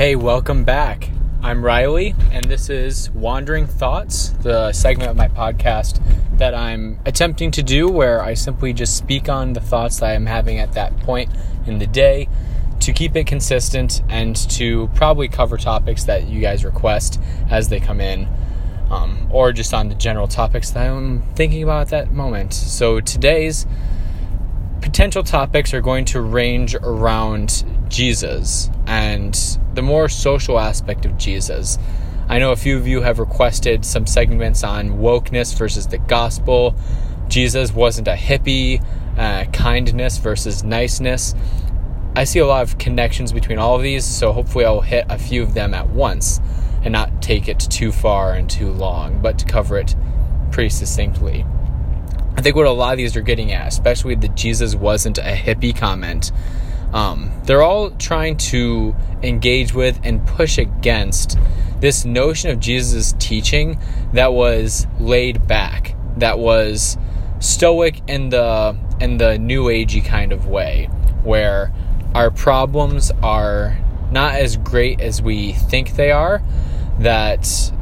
Hey, welcome back. I'm Riley, and this is Wandering Thoughts, the segment of my podcast that I'm attempting to do where I simply just speak on the thoughts that I'm having at that point in the day to keep it consistent and to probably cover topics that you guys request as they come in, um, or just on the general topics that I'm thinking about at that moment. So today's potential topics are going to range around Jesus and the more social aspect of Jesus. I know a few of you have requested some segments on wokeness versus the gospel. Jesus wasn't a hippie, uh, kindness versus niceness. I see a lot of connections between all of these, so hopefully I'll hit a few of them at once and not take it too far and too long, but to cover it pretty succinctly. I think what a lot of these are getting at, especially the Jesus wasn't a hippie comment, um, they're all trying to engage with and push against this notion of Jesus' teaching that was laid back, that was stoic in the in the new agey kind of way, where our problems are not as great as we think they are, that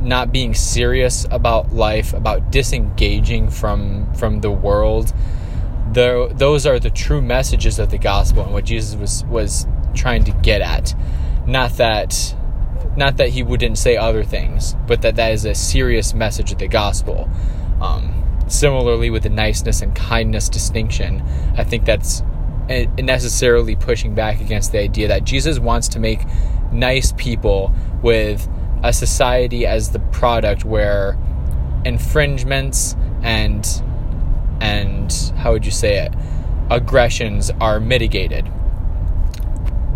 not being serious about life, about disengaging from from the world. The, those are the true messages of the gospel and what Jesus was was trying to get at. Not that not that he wouldn't say other things, but that that is a serious message of the gospel. Um, similarly, with the niceness and kindness distinction, I think that's necessarily pushing back against the idea that Jesus wants to make nice people with a society as the product where infringements and and how would you say it aggressions are mitigated.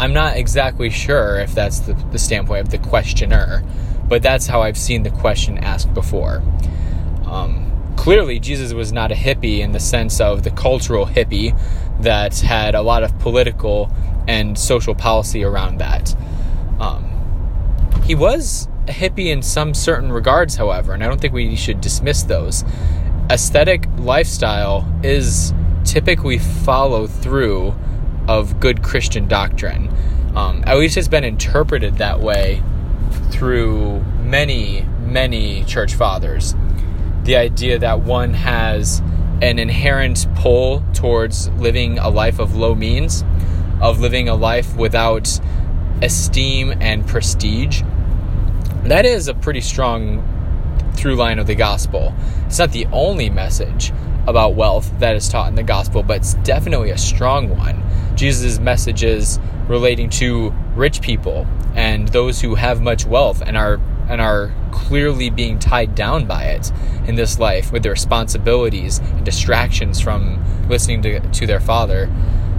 I'm not exactly sure if that's the, the standpoint of the questioner but that's how i've seen the question asked before. Um, clearly jesus was not a hippie in the sense of the cultural hippie that had a lot of political and social policy around that. Um, he was a hippie in some certain regards, however, and I don't think we should dismiss those. Ascetic lifestyle is typically follow through of good Christian doctrine. Um, at least it's been interpreted that way through many, many church fathers. The idea that one has an inherent pull towards living a life of low means, of living a life without esteem and prestige, that is a pretty strong through line of the gospel. It's not the only message about wealth that is taught in the gospel, but it's definitely a strong one. Jesus' messages relating to rich people and those who have much wealth and are and are clearly being tied down by it in this life with their responsibilities and distractions from listening to, to their father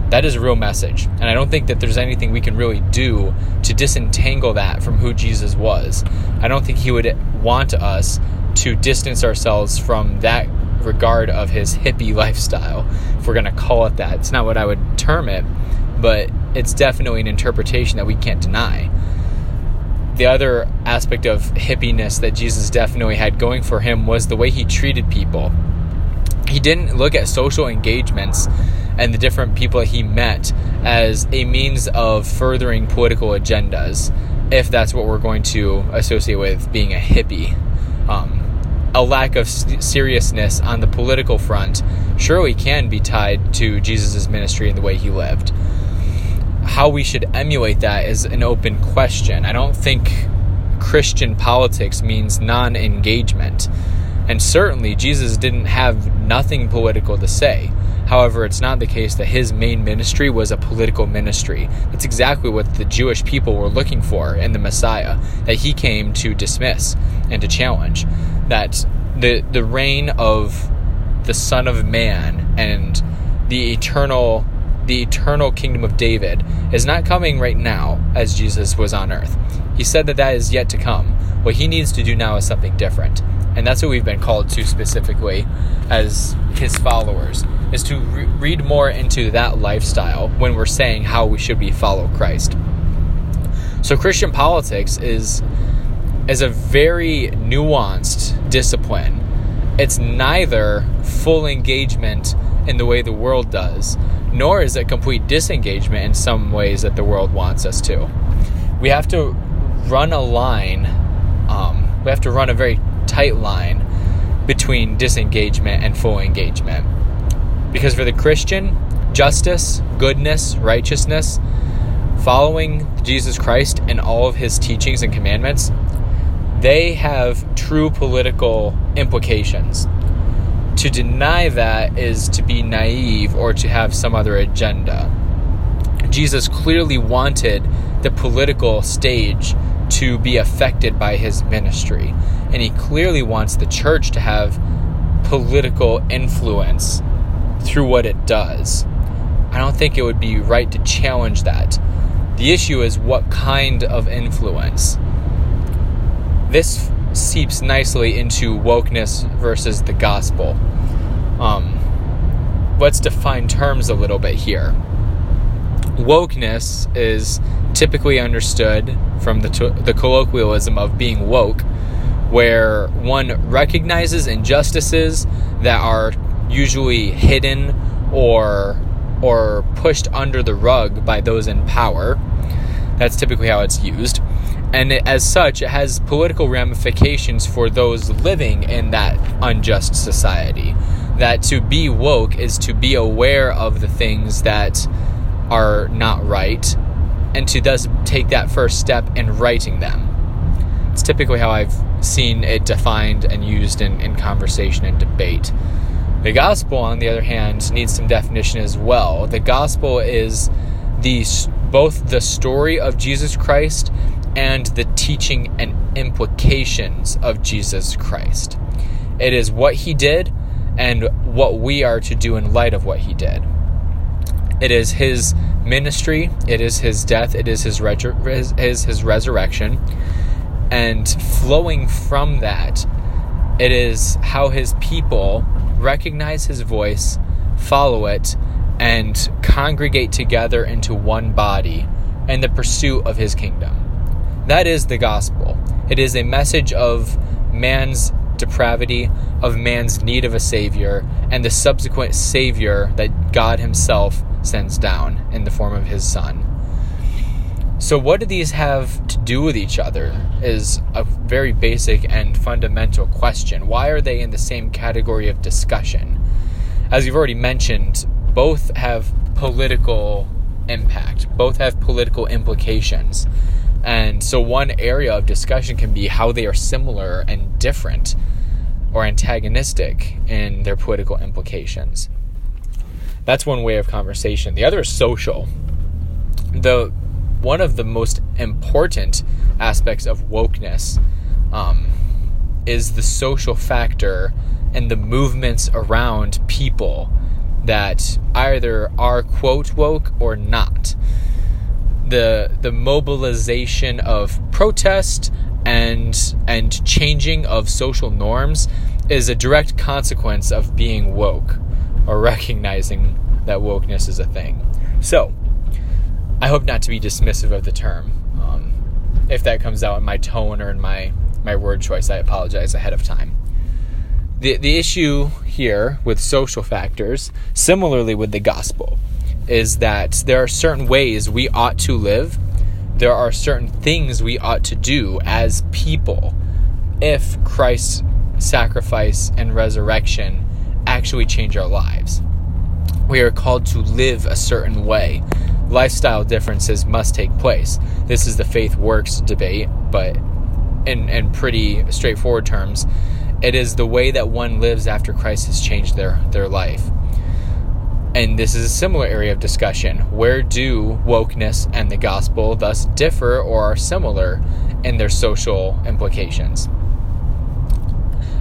that is a real message. And I don't think that there's anything we can really do to disentangle that from who Jesus was. I don't think he would want us to distance ourselves from that regard of his hippie lifestyle, if we're going to call it that. It's not what I would term it, but it's definitely an interpretation that we can't deny. The other aspect of hippiness that Jesus definitely had going for him was the way he treated people. He didn't look at social engagements and the different people he met as a means of furthering political agendas, if that's what we're going to associate with being a hippie. Um, a lack of seriousness on the political front surely can be tied to Jesus' ministry and the way he lived. How we should emulate that is an open question. I don't think Christian politics means non engagement. And certainly, Jesus didn't have nothing political to say. However, it's not the case that his main ministry was a political ministry. That's exactly what the Jewish people were looking for in the Messiah, that he came to dismiss and to challenge. That the, the reign of the Son of Man and the eternal the eternal kingdom of David is not coming right now as Jesus was on earth. He said that that is yet to come. What he needs to do now is something different. And that's what we've been called to specifically as his followers is to re- read more into that lifestyle when we're saying how we should be follow Christ. So Christian politics is is a very nuanced discipline. It's neither full engagement in the way the world does, nor is it complete disengagement in some ways that the world wants us to. we have to run a line. Um, we have to run a very tight line between disengagement and full engagement. Because for the Christian, justice, goodness, righteousness, following Jesus Christ and all of his teachings and commandments, they have true political implications. To deny that is to be naive or to have some other agenda. Jesus clearly wanted the political stage to be affected by his ministry, and he clearly wants the church to have political influence through what it does. I don't think it would be right to challenge that. The issue is what kind of influence. This seeps nicely into wokeness versus the gospel. Um, let's define terms a little bit here. Wokeness is typically understood from the, to- the colloquialism of being woke, where one recognizes injustices that are usually hidden or or pushed under the rug by those in power. That's typically how it's used. And it, as such, it has political ramifications for those living in that unjust society. That to be woke is to be aware of the things that are not right and to thus take that first step in writing them. It's typically how I've seen it defined and used in, in conversation and debate. The gospel, on the other hand, needs some definition as well. The gospel is the both the story of Jesus Christ and the teaching and implications of Jesus Christ. It is what he did and what we are to do in light of what he did. It is his ministry, it is his death, it is his, his, his, his resurrection, and flowing from that, it is how his people recognize his voice, follow it, and congregate together into one body in the pursuit of his kingdom. That is the gospel. It is a message of man's depravity, of man's need of a savior, and the subsequent savior that God himself sends down in the form of his son. So, what do these have to do with each other? Is a very basic and fundamental question. Why are they in the same category of discussion? As you've already mentioned, both have political impact, both have political implications. And so, one area of discussion can be how they are similar and different or antagonistic in their political implications. That's one way of conversation. The other is social. The one of the most important aspects of wokeness um, is the social factor and the movements around people that either are quote woke or not. The the mobilization of protest and and changing of social norms is a direct consequence of being woke or recognizing that wokeness is a thing. So, I hope not to be dismissive of the term. Um, if that comes out in my tone or in my, my word choice, I apologize ahead of time. The, the issue here with social factors, similarly with the gospel, is that there are certain ways we ought to live, there are certain things we ought to do as people if Christ's sacrifice and resurrection actually change our lives. We are called to live a certain way lifestyle differences must take place. This is the faith works debate, but in, in pretty straightforward terms, it is the way that one lives after Christ has changed their, their life. And this is a similar area of discussion. Where do wokeness and the gospel thus differ or are similar in their social implications?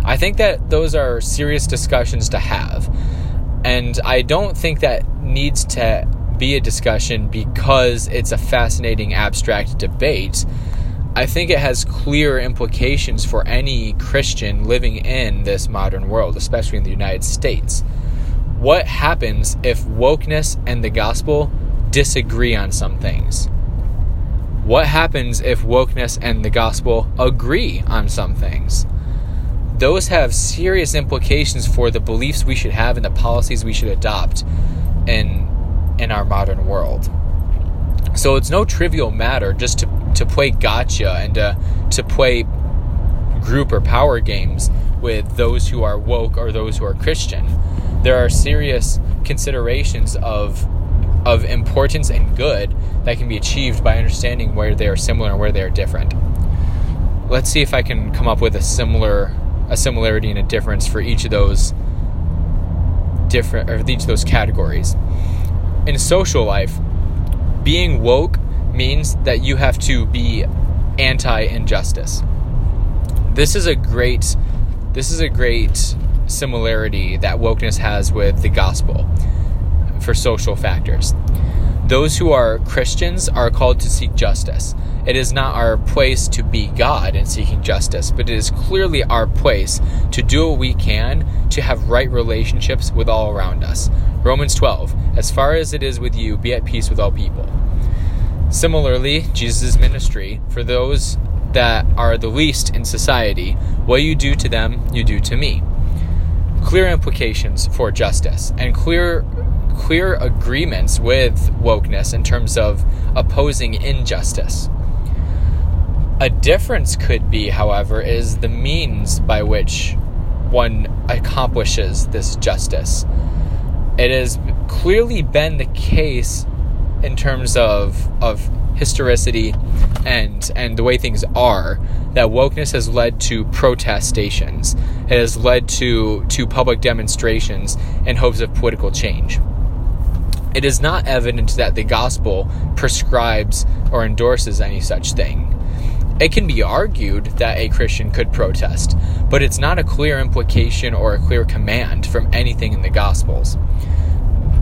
I think that those are serious discussions to have. And I don't think that needs to be a discussion because it's a fascinating abstract debate. I think it has clear implications for any Christian living in this modern world, especially in the United States. What happens if wokeness and the gospel disagree on some things? What happens if wokeness and the gospel agree on some things? Those have serious implications for the beliefs we should have and the policies we should adopt in in our modern world. So it's no trivial matter just to, to play gotcha and to, to play group or power games with those who are woke or those who are Christian. There are serious considerations of of importance and good that can be achieved by understanding where they are similar and where they are different. Let's see if I can come up with a similar a similarity and a difference for each of those different or each of those categories. In social life, being woke means that you have to be anti injustice. This is a great this is a great similarity that wokeness has with the gospel for social factors. Those who are Christians are called to seek justice. It is not our place to be God in seeking justice, but it is clearly our place to do what we can to have right relationships with all around us. Romans 12, as far as it is with you, be at peace with all people. Similarly, Jesus' ministry, for those that are the least in society, what you do to them, you do to me. Clear implications for justice and clear clear agreements with wokeness in terms of opposing injustice. A difference could be, however, is the means by which one accomplishes this justice. It has clearly been the case in terms of of historicity and and the way things are that wokeness has led to protestations. it has led to to public demonstrations in hopes of political change it is not evident that the gospel prescribes or endorses any such thing it can be argued that a Christian could protest, but it's not a clear implication or a clear command from anything in the Gospels.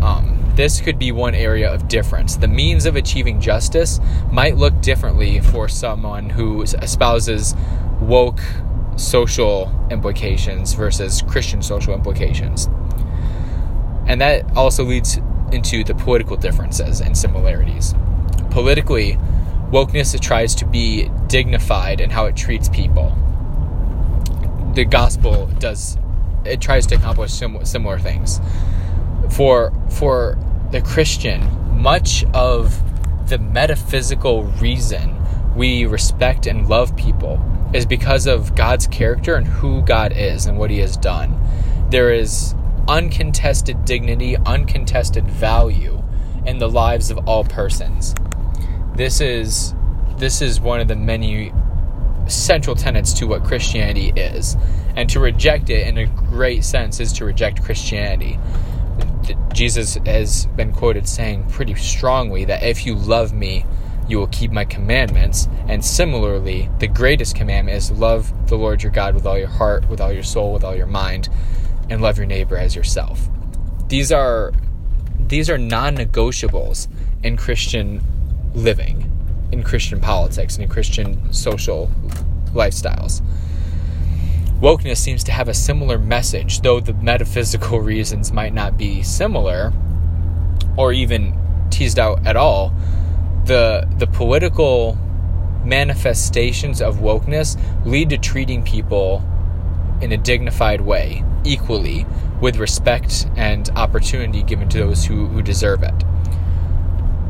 Um, this could be one area of difference. The means of achieving justice might look differently for someone who espouses woke social implications versus Christian social implications. And that also leads into the political differences and similarities. Politically, wokeness tries to be dignified in how it treats people. The gospel does it tries to accomplish sim- similar things for for the Christian, much of the metaphysical reason we respect and love people is because of God's character and who God is and what He has done. There is uncontested dignity, uncontested value in the lives of all persons. This is this is one of the many central tenets to what Christianity is. And to reject it in a great sense is to reject Christianity. Jesus has been quoted saying pretty strongly that if you love me, you will keep my commandments. And similarly, the greatest commandment is love the Lord your God with all your heart, with all your soul, with all your mind, and love your neighbor as yourself. These are these are non-negotiables in Christian living, in Christian politics, and in Christian social lifestyles. Wokeness seems to have a similar message, though the metaphysical reasons might not be similar or even teased out at all. The, the political manifestations of wokeness lead to treating people in a dignified way, equally, with respect and opportunity given to those who, who deserve it.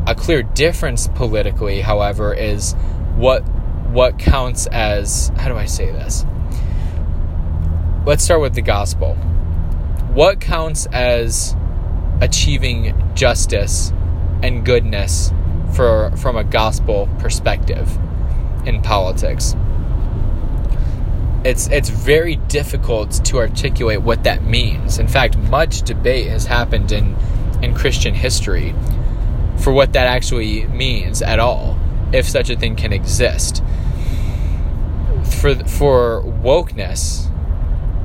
A clear difference politically, however, is what what counts as how do I say this? Let's start with the gospel. What counts as achieving justice and goodness for from a gospel perspective in politics? It's it's very difficult to articulate what that means. In fact, much debate has happened in in Christian history for what that actually means at all, if such a thing can exist. For for wokeness,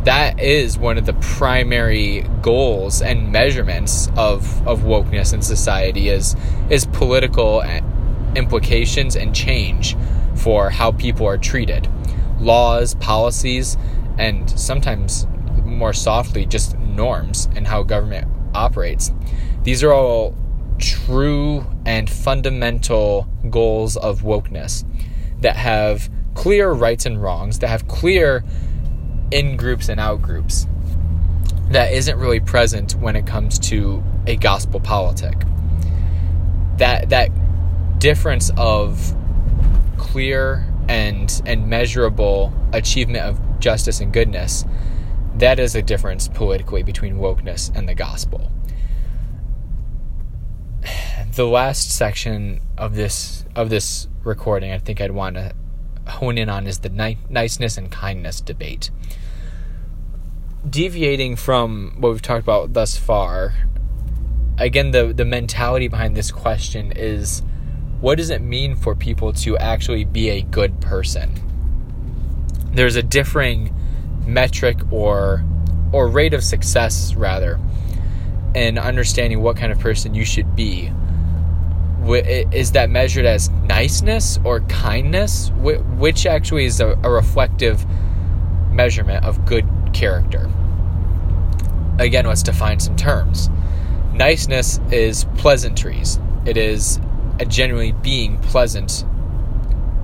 that is one of the primary goals and measurements of, of wokeness in society is is political eh, implications and change for how people are treated. Laws policies and sometimes more softly just norms and how government operates. These are all true and fundamental goals of wokeness that have clear rights and wrongs that have clear in groups and out groups that isn't really present when it comes to a gospel politic. That that difference of clear and and measurable achievement of justice and goodness, that is a difference politically between wokeness and the gospel. The last section of this of this recording, I think I'd want to hone in on is the ni- niceness and kindness debate. Deviating from what we've talked about thus far, again, the the mentality behind this question is what does it mean for people to actually be a good person? There's a differing metric or or rate of success rather in understanding what kind of person you should be. Is that measured as niceness or kindness? Which actually is a, reflective measurement of good character? Again, let's define some terms. Niceness is pleasantries. It is genuinely being pleasant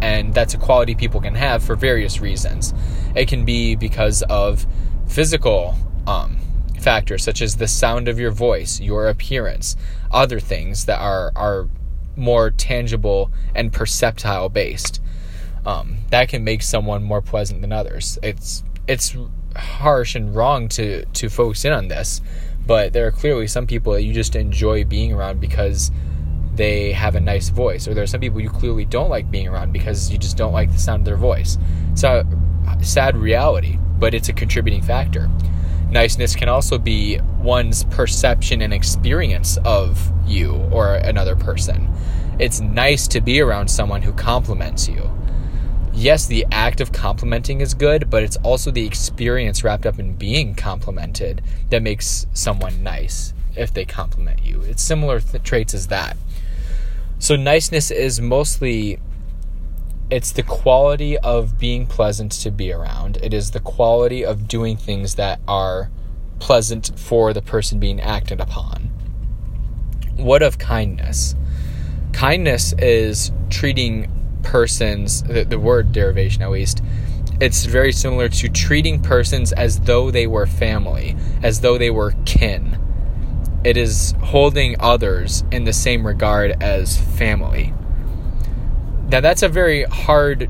and that's a quality people can have for various reasons. It can be because of physical um, factors such as the sound of your voice, your appearance, other things that are are more tangible and perceptile based. Um, that can make someone more pleasant than others. It's it's harsh and wrong to to focus in on this, but there are clearly some people that you just enjoy being around because they have a nice voice, or there are some people you clearly don't like being around because you just don't like the sound of their voice. So, sad reality, but it's a contributing factor. Niceness can also be one's perception and experience of you or another person. It's nice to be around someone who compliments you. Yes, the act of complimenting is good, but it's also the experience wrapped up in being complimented that makes someone nice if they compliment you. It's similar th- traits as that. So niceness is mostly it's the quality of being pleasant to be around. It is the quality of doing things that are pleasant for the person being acted upon. What of kindness? Kindness is treating persons, the, the word derivation at least, it's very similar to treating persons as though they were family, as though they were kin it is holding others in the same regard as family. Now, that's a very hard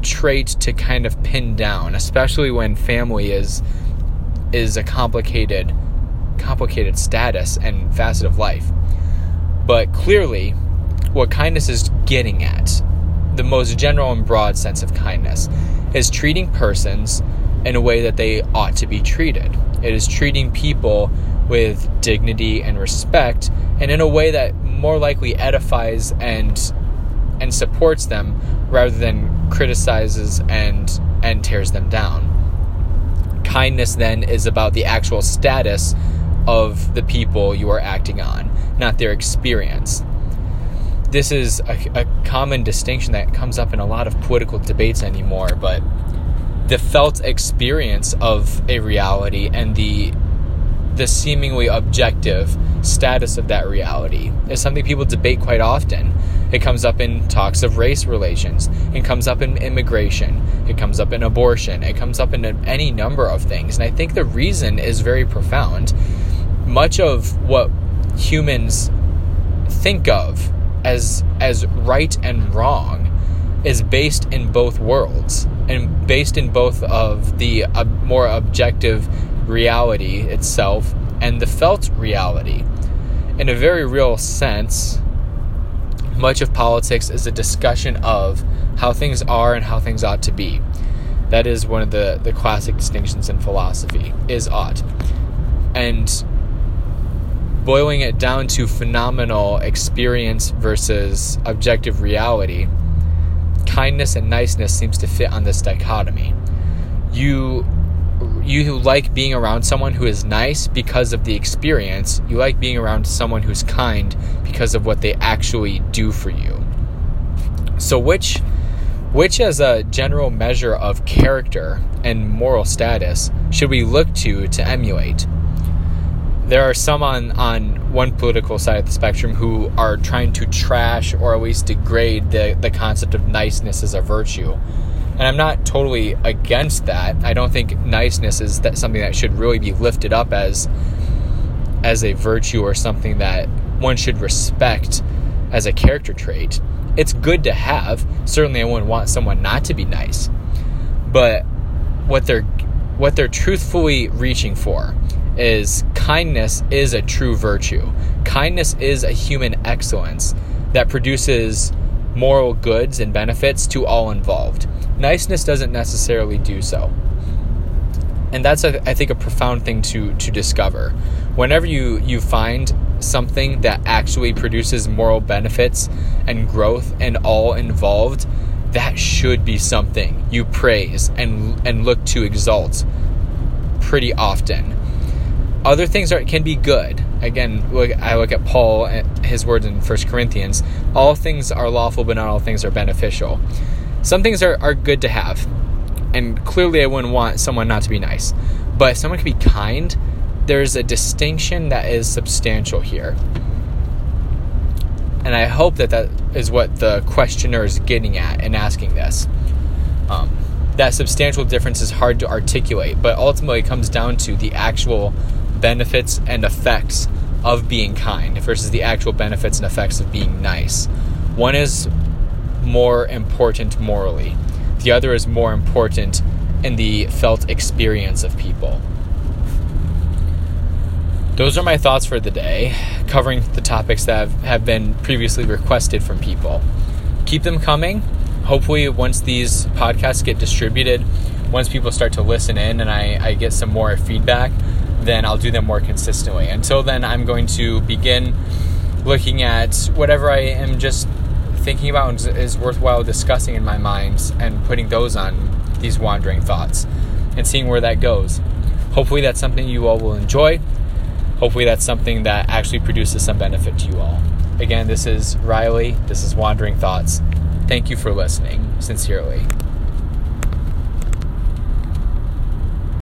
trait to kind of pin down, especially when family is is a complicated complicated status and facet of life. But clearly, what kindness is getting at, the most general and broad sense of kindness, is treating persons in a way that they ought to be treated. It is treating people with dignity and respect and in a way that more likely edifies and and supports them rather than criticizes and and tears them down. Kindness then is about the actual status of the people you are acting on, not their experience. This is a, a common distinction that comes up in a lot of political debates anymore, but the felt experience of a reality and the the seemingly objective status of that reality is something people debate quite often. It comes up in talks of race relations, it comes up in immigration, it comes up in abortion, it comes up in any number of things. And I think the reason is very profound. Much of what humans think of as as right and wrong is based in both worlds and based in both of the uh, more objective reality itself and the felt reality. In a very real sense, much of politics is a discussion of how things are and how things ought to be. That is one of the, the classic distinctions in philosophy, is ought. And boiling it down to phenomenal experience versus objective reality, kindness and niceness seems to fit on this dichotomy. You you like being around someone who is nice because of the experience. You like being around someone who's kind because of what they actually do for you. So which which as a general measure of character and moral status should we look to to emulate? There are some on, on one political side of the spectrum who are trying to trash or at least degrade the, the concept of niceness as a virtue and I'm not totally against that. I don't think niceness is that something that should really be lifted up as as a virtue or something that one should respect as a character trait. It's good to have. Certainly, I wouldn't want someone not to be nice. But what they're what they're truthfully reaching for is kindness is a true virtue. Kindness is a human excellence that produces moral goods and benefits to all involved. Niceness doesn't necessarily do so. And that's, a, I think, a profound thing to, to discover. Whenever you, you find something that actually produces moral benefits and growth and all involved, that should be something you praise and, and look to exalt pretty often. Other things are, can be good. Again, look, I look at Paul, eh, his words in 1 Corinthians all things are lawful, but not all things are beneficial. Some things are, are good to have. And clearly, I wouldn't want someone not to be nice. But someone can be kind, there's a distinction that is substantial here. And I hope that that is what the questioner is getting at in asking this. Um, that substantial difference is hard to articulate, but ultimately it comes down to the actual benefits and effects of being kind versus the actual benefits and effects of being nice. One is more important morally, the other is more important in the felt experience of people. Those are my thoughts for the day, covering the topics that have, been previously requested from people. Keep them coming. Hopefully, once these podcasts get distributed, once people start to listen in and I, I get some more feedback, then I'll do them more consistently. Until then, I'm going to begin looking at whatever I am just thinking about is worthwhile discussing in my mind and putting those on these wandering thoughts and seeing where that goes. Hopefully, that's something you all will enjoy hopefully that's something that actually produces some benefit to you all. Again, this is Riley. This is Wandering Thoughts. Thank you for listening. Sincerely.